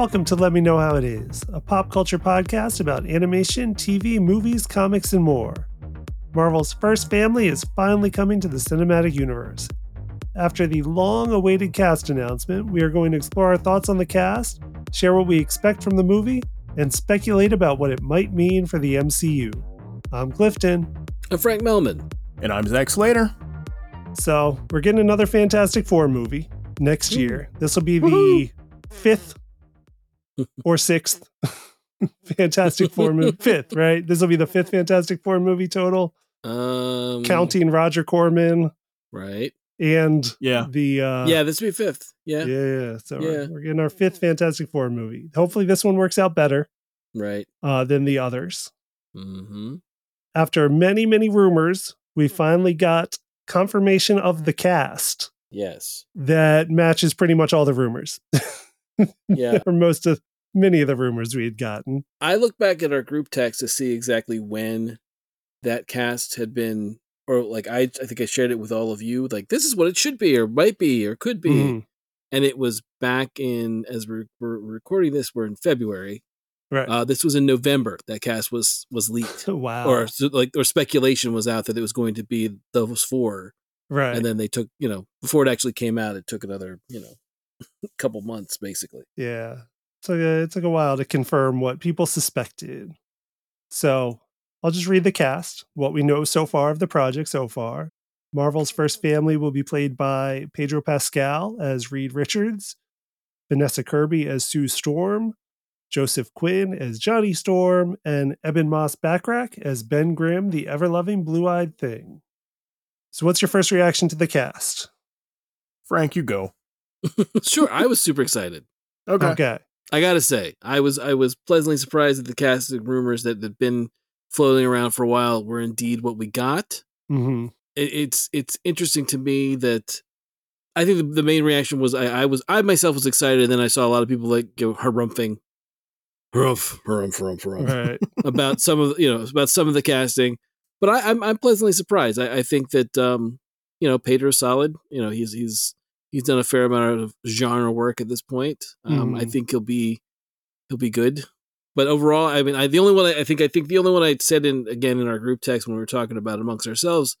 Welcome to Let Me Know How It Is, a pop culture podcast about animation, TV, movies, comics, and more. Marvel's first family is finally coming to the cinematic universe. After the long awaited cast announcement, we are going to explore our thoughts on the cast, share what we expect from the movie, and speculate about what it might mean for the MCU. I'm Clifton. I'm Frank Melman. And I'm Zach Slater. So, we're getting another Fantastic Four movie next year. This will be the fifth or sixth Fantastic Four movie. Fifth, right? This will be the fifth Fantastic Four movie total, Um, counting Roger Corman right. and Yeah. the uh, yeah, this will be fifth. Yeah, yeah, yeah. So Yeah. We're, we're getting our fifth Fantastic Four movie. Hopefully, this one works out better right. uh, than the others. Mm-hmm. After many, many rumors, we finally got confirmation of the cast Yes. that matches pretty much all the rumors. Yeah. or most of many of the rumors we had gotten. I look back at our group text to see exactly when that cast had been, or like I, I think I shared it with all of you. Like this is what it should be, or might be, or could be, Mhm. and it was back in as we're, we're recording this. We're in February. Right. Uh, this was in November. That cast was was leaked, wow. or so, like or speculation was out that it was going to be those four. right. and then they took you know before it actually came out it took another you know couple months basically Yeah. So uh, it took a while to confirm what people suspected. So I'll just read the cast, what we know so far of the project so far. Marvel's first family will be played by Pedro Pascal as Reed Richards, Vanessa Kirby as Sue Storm, Joseph Quinn as Johnny Storm, and Ebon Moss Bachrach as Ben Grimm, the ever loving blue eyed thing. So, what's your first reaction to the cast? Frank, you go. sure i was super excited Okay. Okay. I gotta say i was i was pleasantly surprised that the casting rumors that had been floating around for a while were indeed what we got hmm it, it's it's interesting to me that i think the, the main reaction was I, I was i myself was excited and then i saw a lot of people like go harumphing harumph harumph harumph harumph Right. about some of you know about some of the casting, but I, I'm I'm pleasantly surprised. I, I think that um, you know Pedro's solid. You know he's he's he's done a fair amount of genre work at this point. Um, I Mhm. think he'll be he'll be good. But overall, I mean, I, the only one I, I think I think the only one I said in again in our group text when we were talking about it amongst ourselves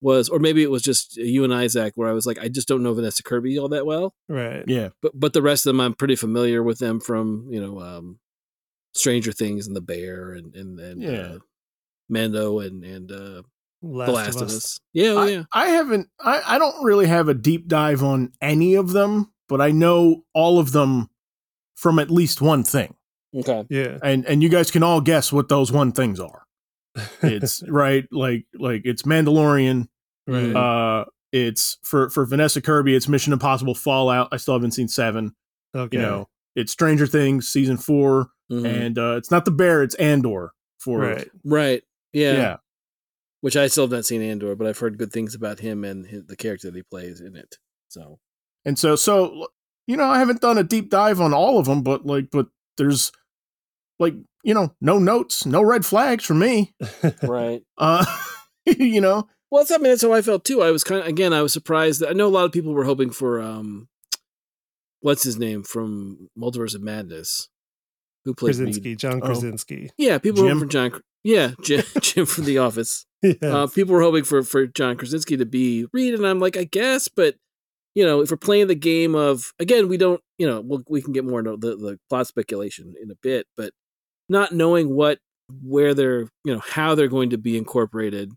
was, or maybe it was just you and Isaac, where I was like, I just don't know Vanessa Kirby all that well right. Yeah. but but the rest of them I'm pretty familiar with them from you know um, Stranger Things and The Bear and and, and Yeah. uh, Mando and and uh, Last, The Last of Us. Yeah, oh, I, yeah, I haven't I, I don't really have a deep dive on any of them, but I know all of them from at least one thing. okay, Yeah. And and you guys can all guess what those one things are. It's right, like like it's Mandalorian. Right. Uh it's for for Vanessa Kirby, it's Mission Impossible Fallout. I still haven't seen seven. okay. You know, it's Stranger Things season 4 Mhm. and uh it's not the bear, it's Andor for right. right, yeah. yeah. Which I still have not seen Andor, but I've heard good things about him and his, the character that he plays in it. So And so, so you know, I haven't done a deep dive on all of them, but like, but there's like, you know, no notes, no red flags for me. right. Uh, you know, Well, that's I mean that's how I felt too. I was kind of again I was surprised that I know a lot of people were hoping for um, what's his name from Multiverse of Madness, who plays Reed. Krasinski, John Oh. Yeah, people were Jim? hoping for John. Kr- Yeah, Jim, Jim from The Office. Yeah. Uh, people were hoping for for John Krasinski to be Reed, and I'm like, I guess, but you know, if we're playing the game of again, we don't, you know, we'll, we can get more into the, the plot speculation in a bit, but not knowing what, where they're, you know, how they're going to be incorporated,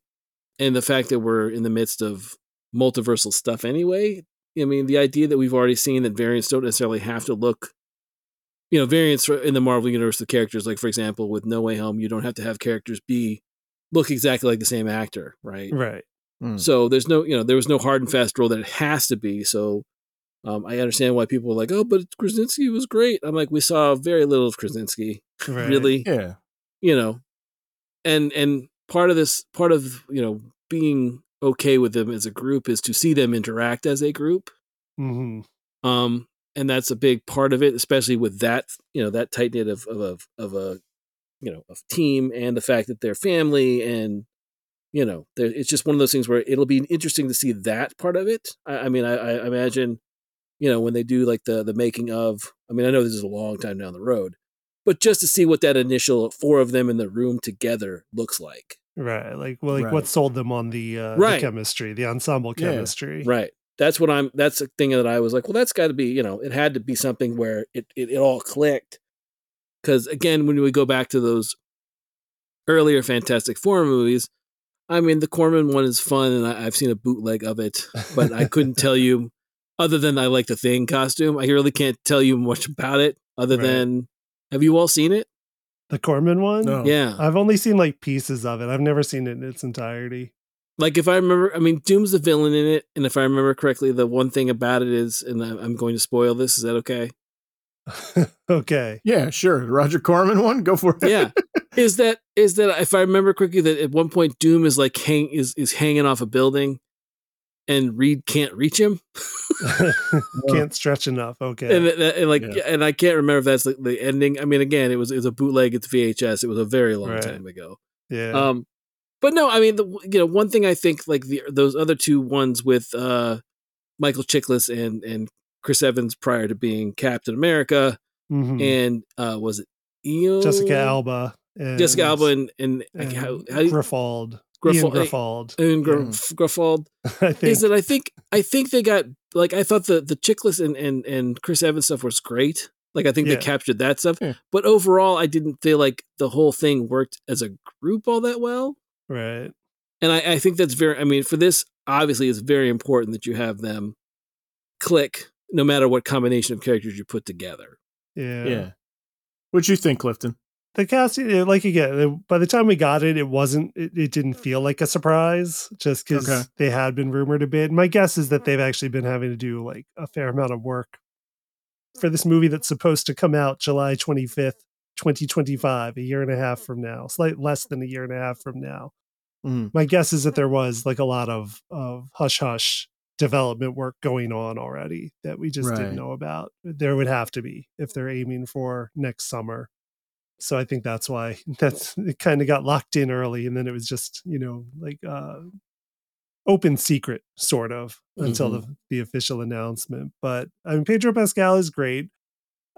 and the fact that we're in the midst of multiversal stuff anyway. I mean, the idea that we've already seen that variants don't necessarily have to look you know, variants in the Marvel universe of characters, like for example, with No Way Home, you don't have to have characters be look exactly like the same actor, right? right. Mm. So there's no, you know, there was no hard and fast rule that it has to be. So um, I understand why people were like, "Oh, but Krasinski was great." I'm like, we saw very little of Krasinski, Right. really, yeah, you know, and and part of this, part of you know, being okay with them as a group is to see them interact as a group. hmm um and that's a big part of it especially with that you know that tight knit of of of, of a you know of team and the fact that they're family and you know there- it's just one of those things where it'll be interesting to see that part of it i, I mean I, I imagine you know, when they do like the the making of. I mean, I know this is a long time down the road, but just to see what that initial four of them in the room together looks like. Right. Like well, like Right. what sold them on the uh Right. the chemistry, the ensemble Yeah. chemistry. Right. That's what I'm. That's the thing that I was like. Well, that's got to be. You know, it had to be something where it it, it all clicked. Because again, when we go back to those earlier Fantastic Four movies, I mean, the Corman one is fun, and I, I've seen a bootleg of it, but I couldn't tell you other than I like the Thing costume. I really can't tell you much about it other Right. than. Have you all seen it? The Corman one? No. Yeah. I've only seen like pieces of it. I've never seen it in its entirety. Like if I remember, I mean, Doom's the villain in it, and if I remember correctly, the one thing about it is, and I- I'm going to spoil this. Is that okay? okay. Yeah, sure. Roger Corman one, go for it. Yeah, is that is that if I remember correctly, that at one point Doom is like hang is is hanging off a building, and Reed can't reach him, Can't stretch enough. Okay. and, that- and like, Yeah. and I can't remember if that's the, the ending. I mean, again, it was it was a bootleg. It's VHS. It was a very long Right. time ago. yeah. Um, but no, I mean, the, you know, one thing I think like the those other two ones with uh, Michael Chiklis and and Chris Evans prior to being Captain America, Mhm. and uh, was it Eo? Jessica Alba. And, Jessica Alba and and, and how, how do you, Griffald. Griffald- Ian Griffald. and Gr- Mm. Gruffald I think. is that I think I think they got like I thought the the Chiklis and and and Chris Evans stuff was great. Like I think Yeah. they captured that stuff, Yeah. but overall I didn't feel like the whole thing worked as a group all that well. Right. And I, I think that's very. I mean, for this, obviously, it's very important that you have them click, no matter what combination of characters you put together. Yeah. Yeah. What'd you think, Clifton? The casting, eh, like again, by the time we got it, it wasn't, it, it didn't feel like a surprise just because Okay. they had been rumored a bit. My guess is that they've actually been having to do like a fair amount of work for this movie that's supposed to come out July 25th, 2025, a year and a half from now, slight less than a year and a half from now. Mm. My guess is that there was like a lot of, of hush hush development work going on already that we just Right. didn't know about. There would have to be if they're aiming for next summer. So I think that's why that's it kind of got locked in early and then it was just, you know, like uh open secret sort of until the, the official announcement. But I mean Pedro Pascal is great.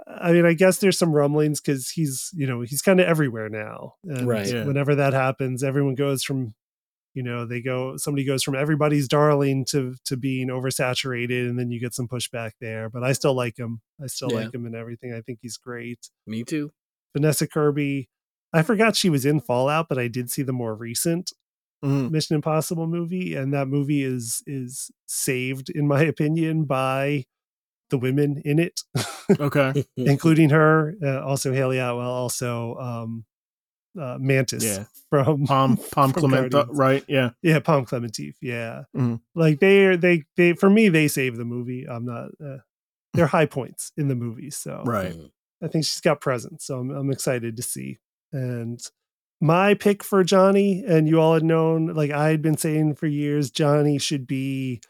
I mean, I guess there's some rumblings because he's, you know, he's kind of everywhere now. And Right. Yeah. whenever that happens, everyone goes from, you know, they go, somebody goes from everybody's darling to to being oversaturated, and then you get some pushback there. But I still like him. I still Yeah. like him and everything. I think he's great. Me too. Vanessa Kirby. I forgot she was in Fallout, but I did see the more recent Mm. Mission Impossible movie, and that movie is is saved, in my opinion, by the women in it, Okay. including her, uh, also Hayley Atwell, also um, uh, Mantis Yeah. from Pom Pom from Klementieff, Guardians. right? Yeah. Yeah, Pom Klementieff. Yeah, Mhm. like they are they they for me they save the movie. I'm not. Uh, they're high points in the movie, so Right. I think she's got presence, so I'm, I'm excited to see. And my pick for Johnny, and you all had known, like I had been saying for years, Johnny should be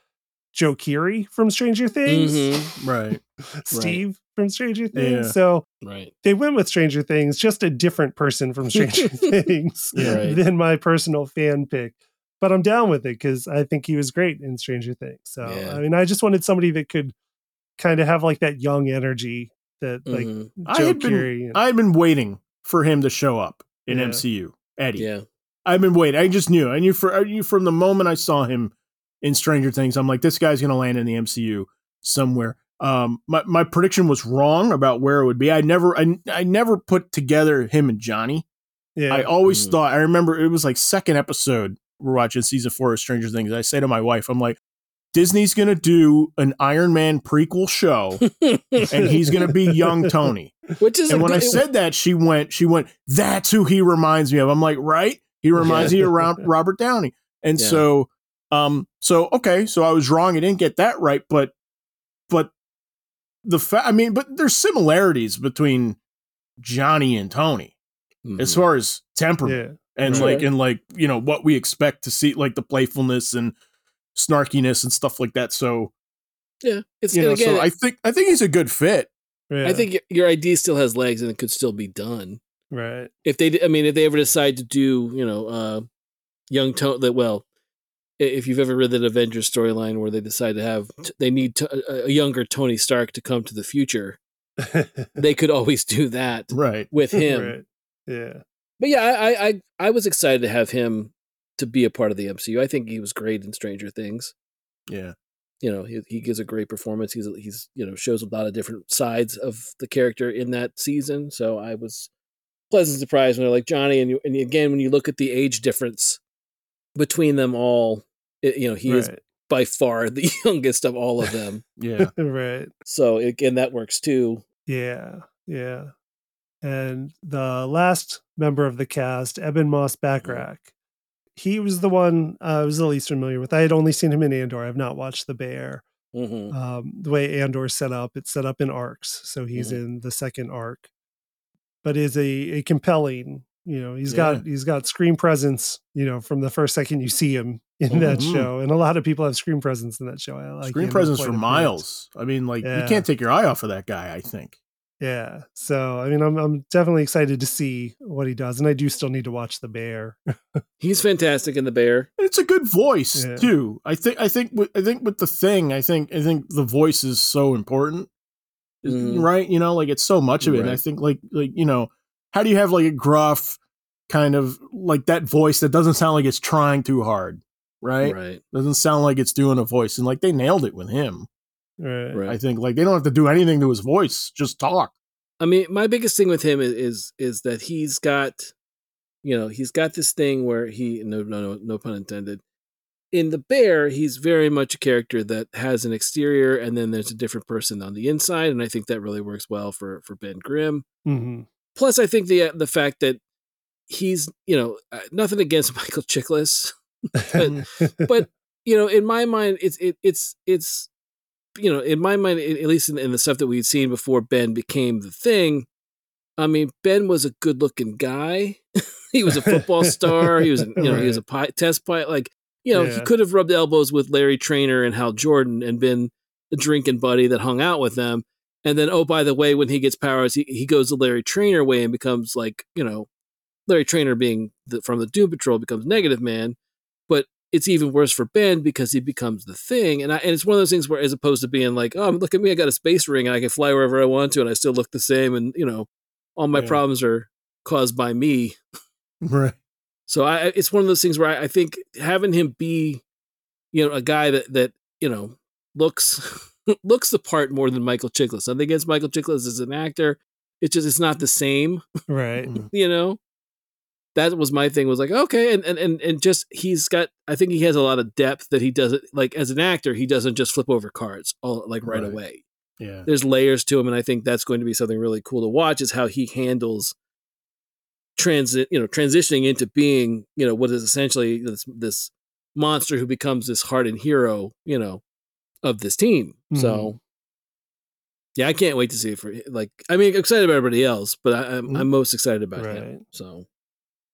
Joe Keery from Stranger Things, Mhm. Right. Steve from Stranger Things. Yeah. So Right. they went with Stranger Things, just a different person from Stranger Things Yeah. Right. than my personal fan pick. But I'm down with it because I think he was great in Stranger Things. So Yeah. I mean, I just wanted somebody that could kind of have like that young energy that like Mhm. I Joe had been- Keery. and- I've been waiting for him to show up in Yeah. MCU. Eddie. Yeah. I've been waiting. I just knew. I knew for I knew from the moment I saw him in Stranger Things. I'm like, this guy's gonna land in the MCU somewhere. Um, my my prediction was wrong about where it would be. I never I, I never put together him and Johnny. yeah. I always Mm. thought. I remember it was like second episode. We're watching season four of Stranger Things. I say to my wife, I'm like, Disney's gonna do an Iron Man prequel show, and he's gonna be young Tony. Which is And a when I said that, she went, she went, that's who he reminds me of. I'm like, right? He reminds me of Robert Downey. And Yeah. so, um, so okay, so I was wrong. I didn't get that right, but, but the fact, I mean, but there's similarities between Johnny and Tony Mhm. as far as temperament yeah. and Right. like, and like, you know, what we expect to see, like the playfulness and snarkiness and stuff like that. So, yeah, it's you know, and again. so I think, I think he's a good fit. yeah. I think your idea still has legs and it could still be done. right. If they, I mean, if they ever decide to do, you know, uh, young Tony, that well, if you've ever read that Avengers storyline where they decide to have they need to, a younger Tony Stark to come to the future, they could always do that Right. with him. Right. Yeah. But yeah, I, I I I was excited to have him to be a part of the MCU. I think he was great in Stranger Things. Yeah. You know, he he gives a great performance. He's he's you know shows a lot of different sides of the character in that season. So I was pleasant surprised when they're like Johnny, and you, and again when you look at the age difference between them all, it, you know he is by far the youngest of all of them. Yeah. right. so again, that works too. Yeah. Yeah. And the last member of the cast, Ebon Moss Bachrach, he was the one uh, I was the least familiar with. I had only seen him in Andor. I've not watched The Bear. hmm Um, the way Andor's set up, it's set up in arcs. So he's in the second arc, but is a, a compelling, you know, he's Yeah. got, he's got screen presence, you know, from the first second you see him in that Mhm. show. And a lot of people have screen presence in that show. I like Screen presence for a bit. miles. I mean, like Yeah. you can't take your eye off of that guy. I think. Yeah. So I mean, I'm I'm definitely excited to see what he does, and I do still need to watch The Bear. He's fantastic in the Bear. And it's a good voice Yeah. too. I think. I think. With, I think with the thing. I think. I think the voice is so important. Is- Mhm. Right. You know, like it's so much of it. And I think like like you know, how do you have like a gruff kind of like that voice that doesn't sound like it's trying too hard, right? Right. Doesn't sound like it's doing a voice, and like they nailed it with him. Right. Right. I think like they don't have to do anything to his voice, just talk. I mean, my biggest thing with him is is, is that he's got, you know, he's got this thing where he no no no no pun intended. In the bear, he's very much a character that has an exterior, and then there's a different person on the inside, and I think that really works well for for Ben Grimm. hmm Plus, I think the the fact that he's you know uh, nothing against Michael Chiklis, but you know, in my mind, it's it, it's it's you know, in my mind, at least in, in the stuff that we'd seen before Ben became the thing. I mean, Ben was a good-looking guy. he was a football star. He was, you know, he was a pi- test pilot. Like, you know, he could have rubbed elbows with Larry Trainor and Hal Jordan and been a drinking buddy that hung out with them. And then, oh, by the way, when he gets powers, he, he goes the Larry Trainor way and becomes like, you know, Larry Trainor being the, from the Doom Patrol becomes Negative Man. But it's even worse for Ben because he becomes the thing. And, I, and it's one of those things where, as opposed to being like, oh, look at me, I got a space ring and I can fly wherever I want to and I still look the same. And, you know, all my Yeah. problems are caused by me. right. So I, it's one of those things where I, I think having him be, you know, a guy that, that, you know, looks, looks the part more than Michael Chiklis. Nothing against Michael Chiklis as an actor. It's just, it's not the same right. you know that was my thing was like okay and, and and and just he's got i think he has a lot of depth that he doesn't like as an actor he doesn't just flip over cards all like right, Right. away Yeah. there's layers to him and i think that's going to be something really cool to watch is how he handles transit you know transitioning into being you know what is essentially this this monster who becomes this hardened hero you know of this team so mm-hmm. yeah i can't wait to see it for like i mean excited about everybody else but I, I'm, mm-hmm. I'm most excited about Right. him so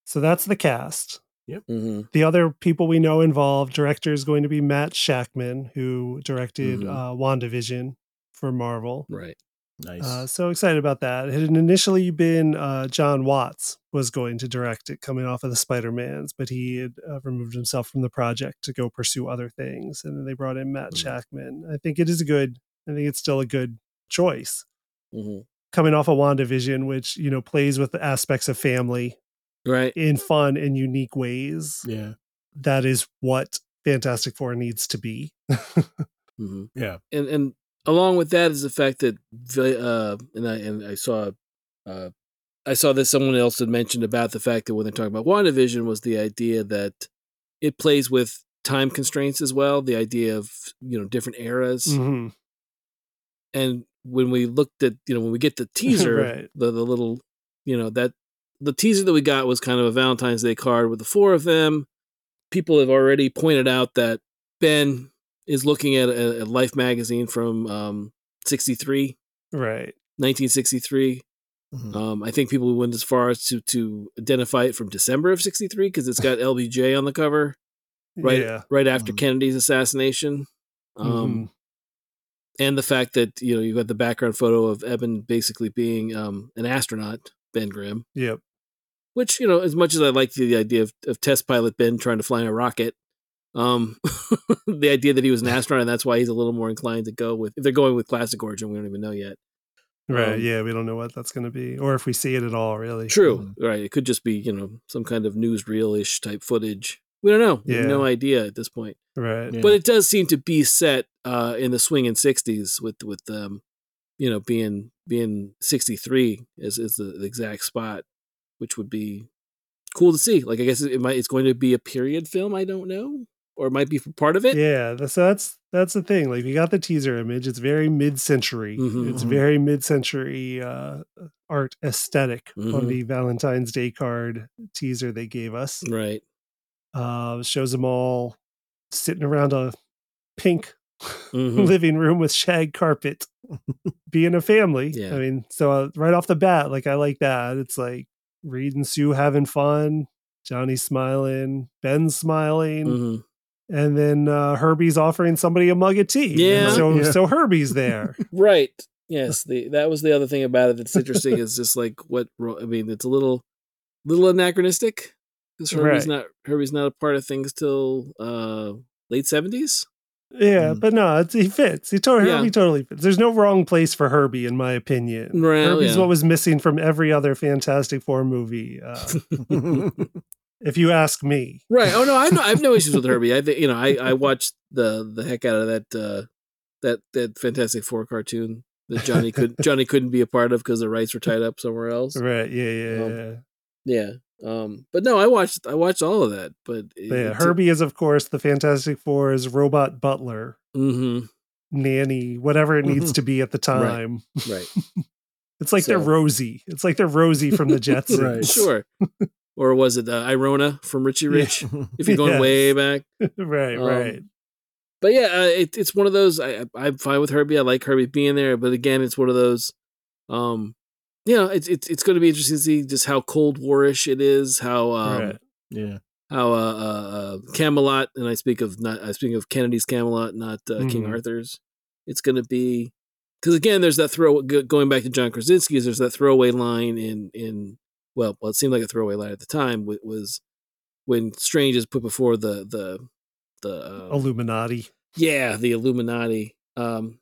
So that's the cast. mhm. The other people we know involved, director is going to be Matt Shakman, who directed Mhm. uh, WandaVision for Marvel. right Nice. Uh, so excited about that. It had initially been uh, Jon Watts was going to direct it coming off of the Spider-Mans, but he had uh, removed himself from the project to go pursue other things. And then they brought in Matt Mhm. Shakman. I think it is a good, I think it's still a good choice. hmm Coming off of WandaVision, which, you know, plays with the aspects of family right in fun and unique ways. yeah. That is what Fantastic Four needs to be. hmm Yeah. and and along with that is the fact that uh and i and i saw uh i saw that someone else had mentioned about the fact that when they're talking about WandaVision was the idea that it plays with time constraints as well the idea of you know different eras Mhm. and when we looked at you know when we get the teaser Right. the the little you know that the teaser that we got was kind of a valentine's day card with the four of them people have already pointed out that ben is looking at a, a life magazine from um 63 Right. 1963 Mhm. um i think people went as far as to to identify it from december of 63 because it's got lbj on the cover right Yeah. right after Mhm. kennedy's assassination um Mhm. and the fact that you know you've got the background photo of Ebon basically being um, an astronaut, Ben Grimm. Yep. Which you know, as much as I like the, the idea of, of test pilot Ben trying to fly in a rocket, Um, the idea that he was an astronaut and that's why he's a little more inclined to go with. If they're going with classic origin, we don't even know yet. Right. Um, yeah, we don't know what that's going to be, or if we see it at all. Really. True. Right. It could just be you know some kind of newsreel ish type footage. We don't know. We have no idea at this point. Right. Yeah. But it does seem to be set uh, in the swinging '60s with with um, you know being being '63 is is the, the exact spot, which would be cool to see. Like I guess it might it's going to be a period film. I don't know, or it might be part of it. Yeah. th- So that's that's the thing. Like we got the teaser image. It's very mid-century. Mhm. It's Mhm. very mid-century uh, art aesthetic on Mhm. the Valentine's Day card teaser they gave us. Right. Uh, shows them all sitting around a pink Mhm. living room with shag carpet, being a family. Yeah. I mean, so uh, right off the bat, like I like that. It's like Reed and Sue having fun, Johnny smiling, Ben smiling, Mhm. and then uh, Herbie's offering somebody a mug of tea. And Yeah. so Yeah. so Herbie's there. Right. Yes. The that was the other thing about it that's interesting is just like what I mean. It's a little little anachronistic because Herbie's Right. not Herbie's not a part of things till uh, late seventies. Yeah, Mm. but no, it's, he fits. He totally, Yeah. Herbie totally fits. There's no wrong place for Herbie, in my opinion. Right, Herbie's yeah. what was missing from every other Fantastic Four movie, uh, if you ask me. Right. Oh no, I know I have no issues with Herbie. I think you know I I watched the the heck out of that uh, that that Fantastic Four cartoon that Johnny could Johnny couldn't be a part of because the rights were tied up somewhere else. Right? Yeah, yeah, Um, yeah. Yeah. Um. But no, I watched I watched all of that. But But yeah, Herbie is, of course, the Fantastic Four's robot butler, Mm-hmm. nanny, whatever it needs to be at the time. Right. It's like they're So- Rosie. It's like they're Rosie from the Jetsons. Right. Sure. or was it uh, Irona from Richie Yeah. Rich? If you're going Yes. way back. right, Um, right. But yeah, uh, it, it's one of those. I- I'm fine with Herbie. I like Herbie being there. But again, it's one of those. Um, you know, it's it's it's going to be interesting to see just how Cold Warish it is. How um, right. yeah. how uh, uh, uh, Camelot, and I speak of not I speak of Kennedy's Camelot, not uh, King Mhm. Arthur's. It's going to be because again, there's that throw going back to John Krasinski's. There's that throwaway line in in well, well, it seemed like a throwaway line at the time. wa- Was when Strange is put before the the the uh, Illuminati. yeah the Illuminati. Um,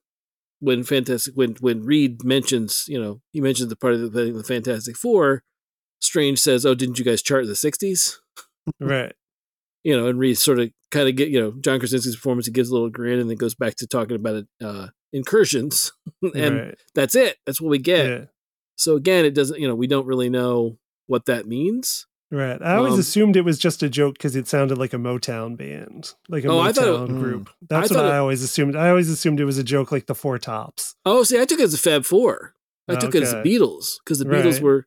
when fantastic when when Reed mentions you know he mentions the part of the, the Fantastic Four, Strange says, "Oh, didn't you guys chart in the '60s?" Right. you know, and Reed sort of kind of get, you know, John Krasinski's performance, he gives a little grin and then goes back to talking about it, uh, incursions. and right. that's it. That's what we get. Yeah. So again, it doesn't, you know, we don't really know what that means. Right. I always Um, assumed it was just a joke because it sounded like a Motown band, like a Oh, I thought it- Motown Mm. group. That's I what thought I it- always assumed. I always assumed it was a joke like the Four Tops. Oh, see, I took it as a Fab Four. I took it as the Beatles because the Beatles Right. were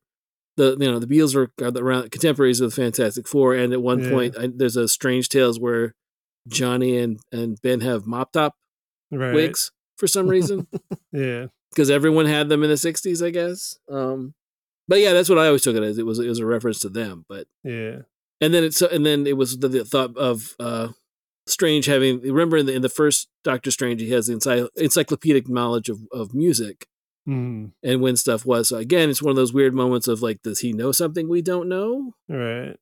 the, you know, the Beatles were the around contemporaries of the Fantastic Four. And at one Yeah. point, I, there's a Strange Tales where Johnny and, and Ben have mop top Right. wigs for some reason. Yeah. because everyone had them in the 60s i guess um but yeah that's what i always took it as it was it was a reference to them but Yeah. and then it's and then it was the, the thought of uh strange having remember in the in the first doctor strange he has the ency- encyclopedic knowledge of of music Mm. and when stuff was so again it's one of those weird moments of like does he know something we don't know Right.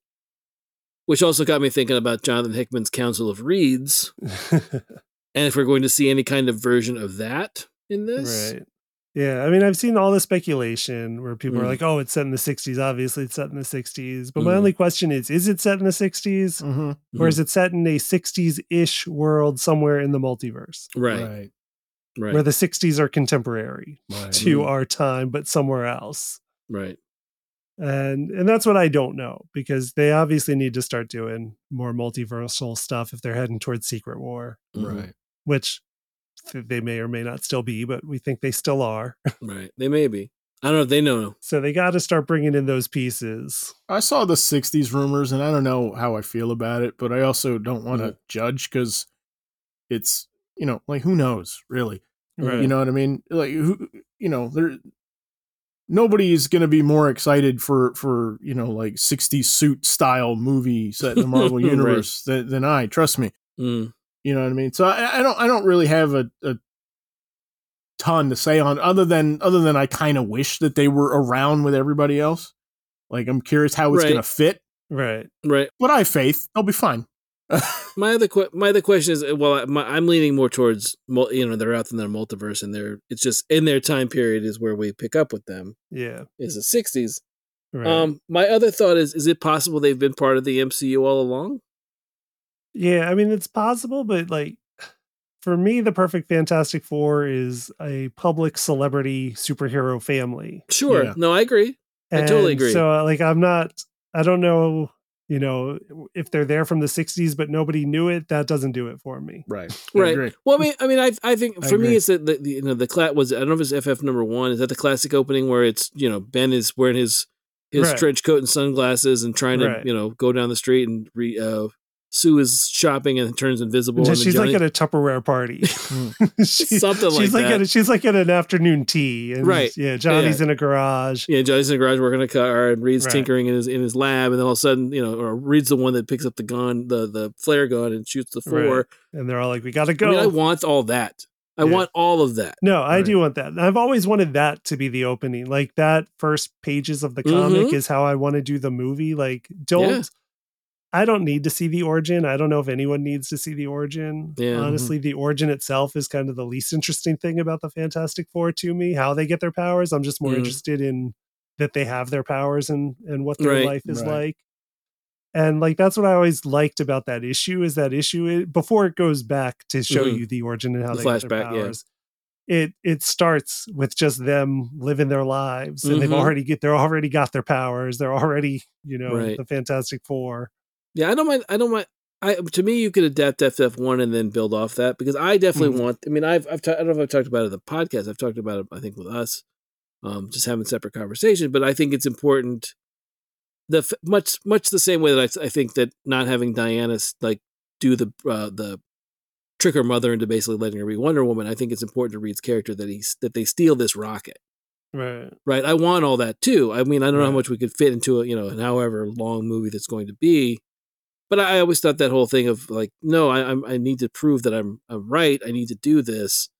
which also got me thinking about jonathan hickman's council of reeds and if we're going to see any kind of version of that in this right. Yeah. I mean, I've seen all the speculation where people are Mm. like, oh, it's set in the 60s. Obviously, it's set in the 60s. But my Mm. only question is is it set in the 60s? Mhm. Or is it set in a 60s ish world somewhere in the multiverse right right, Right. where the 60s are contemporary Right. to Mm. our time, but somewhere else? right and and that's what I don't know because they obviously need to start doing more multiversal stuff if they're heading towards Secret War, Mhm. Right. which th- they may or may not still be, but we think they still are. Right. They may be. I don't know if they know. So they got to start bringing in those pieces. I saw the 60s rumors and I don't know how I feel about it, but I also don't want to Mhm. judge because it's, you know, like who knows, really? Right. You know what I mean? Like, who, you know, there, nobody is going to be more excited for, for, you know, like 60s suit style movie set in the Marvel Right. universe than, than I, trust me. Mm. You know what I mean? So I, I don't, I don't really have a, a ton to say on other than, other than I kind of wish that they were around with everybody else. Like, I'm curious how it's Right. going to fit Right. Right. but I have faith they'll be fine. my other que- my other question is well I- my, i'm leaning more towards you know they're out in their multiverse and they're it's just in their time period is where we pick up with them Yeah. is the 60s Right. um my other thought is is it possible they've been part of the mcu all along yeah, I mean it's possible, but like for me, the perfect Fantastic Four is a public celebrity superhero family. sure Yeah. no i agree I totally agree. So uh, like I'm not I don't know, you know, if they're there from the 60s but nobody knew it, that doesn't do it for me. Right. Right. agree. Well, I mean, I mean, I I think I for me, it's that the, the you know the class was I don't know if it's FF number one. Is that the classic opening where it's you know Ben is wearing his his Right. trench coat and sunglasses and trying to Right. you know go down the street and re, uh, Sue is shopping and turns invisible. And she's like at a Tupperware party. She- Something like she's like that. At a, she's like at an afternoon tea. And Right. Yeah. Johnny's in a garage. yeah, Johnny's in a garage working a car and Reed's Right. tinkering in his in his lab, and then all of a sudden, you know, or Reed's the one that picks up the gun, the the flare gun, and shoots the four. Right. And they're all like, we gotta I go. mean, I want all that. I Yeah. want all of that. No, I Right. do want that. And I've always wanted that to be the opening. Like that first pages of the comic Mhm. is how I want to do the movie. Like, don't Yeah. I don't need to see the origin. I don't know if anyone needs to see the origin. Yeah. mm-hmm. Honestly, the origin itself is kind of the least interesting thing about the Fantastic Four to me. How they get their powers. I'm just more Mhm. interested in that they have their powers and and what their Right. life is Right. like. And like that's what I always liked about that issue is that issue it, before it goes back to show Mhm. you the origin and how The they get their flashback, yeah. powers. It it starts with just them living their lives and they've Mhm. already get they're already got their powers. They're already, you know, Right. the Fantastic Four. Yeah, I don't mind. I don't mind. I to me, you could adapt FF one and then build off that because I definitely Mhm. want. I mean, I've I've ta- I don't know if I've talked about it in the podcast. I've talked about it. I think with us, um, just having separate conversations. But I think it's important. The f- much much the same way that I, I think that not having Diana like do the uh, the trick her mother into basically letting her be Wonder Woman. I think it's important to Reed's character that he's that they steal this rocket. Right. Right. I want all that too. I mean, I don't know how much we could fit into a, you know, an however long movie that's going to be. But I always thought that whole thing of like, no, I, I'm, I need to prove that I'm, I'm right. I need to do this,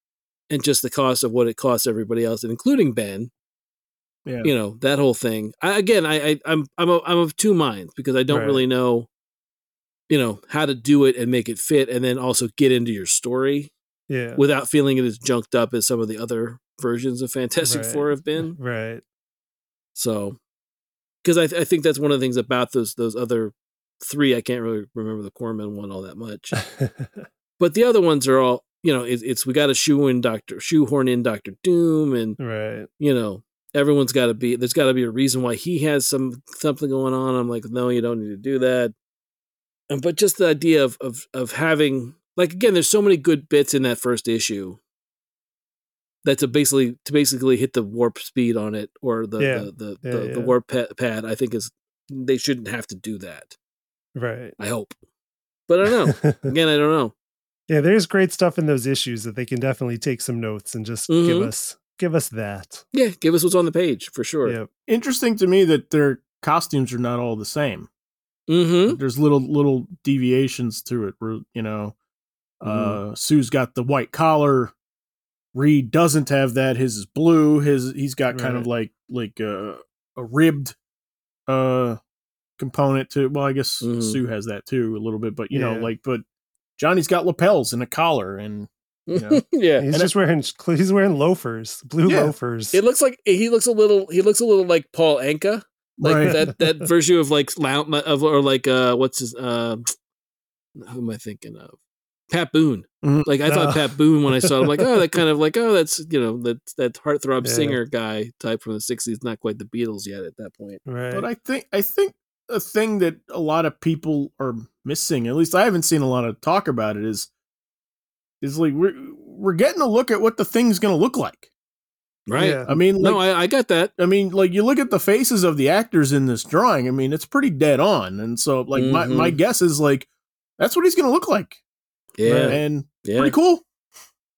and just the cost of what it costs everybody else, and including Ben. Yeah. You know that whole thing. I, again, I, I, I'm, I'm, a, I'm of two minds because I don't Right. really know, you know, how to do it and make it fit, and then also get into your story Yeah. without feeling it as junked up as some of the other versions of Fantastic Right. Four have been. Right. So, because I, th- I think that's one of the things about those those other three. I can't really remember the Corman one all that much, but the other ones are all you know. It's, it's we got to shoe in Doctor shoehorn in Doctor Doom, and right. you know everyone's got to be. There's got to be a reason why he has some something going on. I'm like, no, you don't need to do that. And but just the idea of of of having like again, there's so many good bits in that first issue. That to basically to basically hit the warp speed on it or the Yeah. the the, Yeah, the, the warp pad, I think is they shouldn't have to do that. Right. I hope, but I don't know. Again, I don't know. yeah, there's great stuff in those issues that they can definitely take some notes and just give Mhm. us give us that. Yeah, give us what's on the page for sure. Yeah. Interesting to me that their costumes are not all the same. Mm-hmm. There's little little deviations to it. Where you know, uh, Sue's got the white collar. Reed doesn't have that. His is blue. His he's got kind of like like a a ribbed uh component to. Well, I guess Mhm. Sue has that too a little bit, but you know, like but Johnny's got lapels and a collar, and You know? yeah. He's And just wearing he's wearing loafers, blue Yeah. loafers. It looks like he looks a little. He looks a little like Paul Anka, like Right. that that version of like of or like uh what's his uh who am I thinking of? Pat Boone. Mhm. Like I thought Oh. Pat Boone when I saw him, like oh that kind of like oh that's you know that that heartthrob Yeah. singer guy type from the '60s, not quite the Beatles yet at that point. right. But I think I think a thing that a lot of people are missing, at least I haven't seen a lot of talk about it, is is like we're we're getting a look at what the thing's gonna look like. Right? Yeah. I mean, like, no, I, I got that. I mean, like you look at the faces of the actors in this drawing. I mean, it's pretty dead on, and so like my Mhm. my guess is like that's what he's gonna look like, Yeah, and yeah. pretty cool.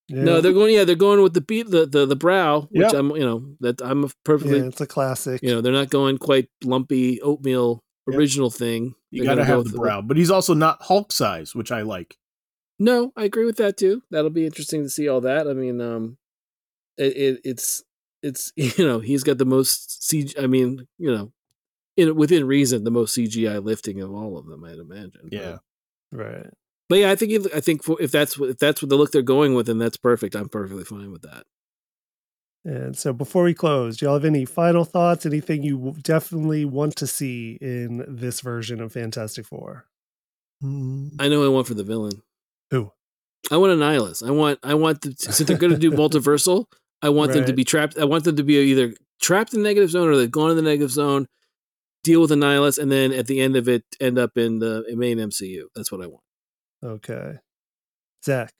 yeah. No, they're going. Yeah, they're going with the beat, the the, the brow, which Yep. I'm, you know, that I'm perfectly, yeah, it's a classic. you know, they're not going quite lumpy oatmeal Yep. original thing. You got to gonna go have the brow, but he's also not Hulk size, which I like. No, I agree with that too. That'll be interesting to see all that. I mean, um, it, it it's it's you know he's got the most CG. I mean, you know, in within reason, the most CGI lifting of all of them. I'd imagine. But, Yeah. Right. But yeah, I think if, I think for, if that's what if that's what the look they're going with, then that's perfect. I'm perfectly fine with that. And so before we close, do y'all have any final thoughts? Anything you definitely want to see in this version of Fantastic Four? Mm. I know I want for the villain. Who? I want Annihilus. I want I want the, since they're going to do multiversal. I want them to be trapped. I want them to be either trapped in the negative zone or they've gone in the negative zone, deal with Annihilus, and then at the end of it, end up in the main MCU. That's what I want. Okay. Zach.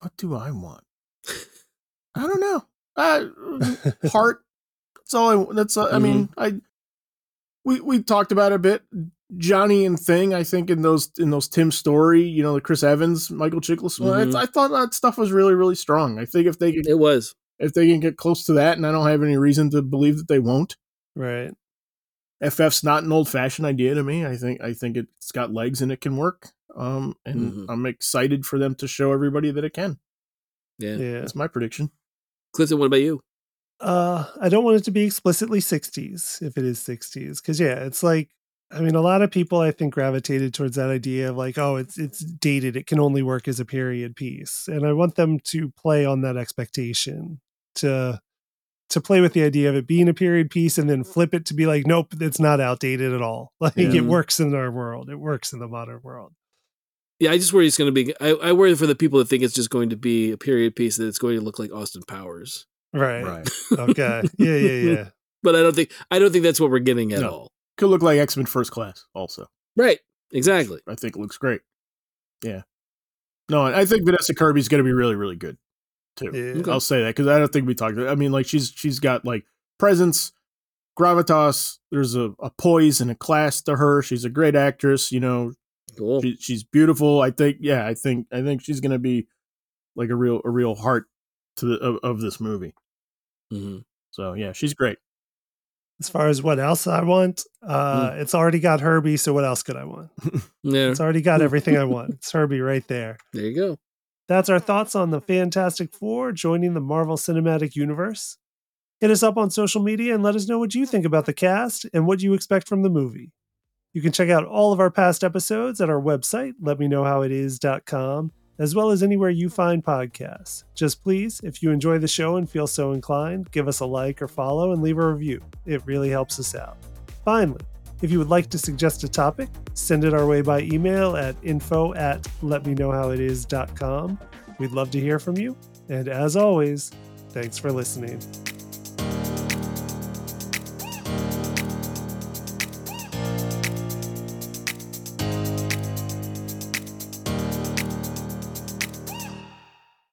What do I want? I don't know. Uh, heart. That's all I. That's. Uh, I mean, I. We we talked about it a bit. Johnny and Thing. I think in those in those Tim Story, you know, the Chris Evans, Michael Chiklis. Mhm. I, I thought that stuff was really really strong. I think if they can, It was. if they can get close to that, and I don't have any reason to believe that they won't. Right. FF's not an old fashioned idea to me. I think I think it's got legs and it can work. Um, and Mhm. I'm excited for them to show everybody that it can. Yeah. Yeah. That's my prediction. Clifton, what about you? Uh, I don't want it to be explicitly 60s if it is 60s. Cause yeah, it's like, I mean, a lot of people I think gravitated towards that idea of like, oh, it's it's dated. It can only work as a period piece. And I want them to play on that expectation to to play with the idea of it being a period piece and then flip it to be like, nope, it's not outdated at all. Like Yeah. it works in our world. It works in the modern world. Yeah, I just worry it's going to be. I, I worry for the people that think it's just going to be a period piece that it's going to look like Austin Powers. Right. Right. okay. Yeah, yeah, yeah. But I don't think I don't think that's what we're getting at No. all. Could look like X Men First Class also. Right. Exactly. I think it looks great. Yeah. No, I think Vanessa Kirby's going to be really, really good too. Yeah. Okay. I'll say that because I don't think we talked. I mean, like she's she's got like presence, gravitas. There's a, a poise and a class to her. She's a great actress. You know, Cool. she, she's beautiful. I think. Yeah, I think. I think she's going to be like a real a real heart to the of, of this movie. hmm So yeah, she's great. As far as what else I want, uh, it's already got Herbie. So what else could I want? Yeah. It's already got everything I want. It's Herbie right there. There you go. That's our thoughts on the Fantastic Four joining the Marvel Cinematic Universe. Hit us up on social media and let us know what you think about the cast and what you expect from the movie. You can check out all of our past episodes at our website, letmeknowhowitis.com, as well as anywhere you find podcasts. Just please, if you enjoy the show and feel so inclined, give us a like or follow and leave a review. It really helps us out. Finally, if you would like to suggest a topic, send it our way by email at info at letmeknowhowitis.com. We'd love to hear from you. And as always, thanks for listening.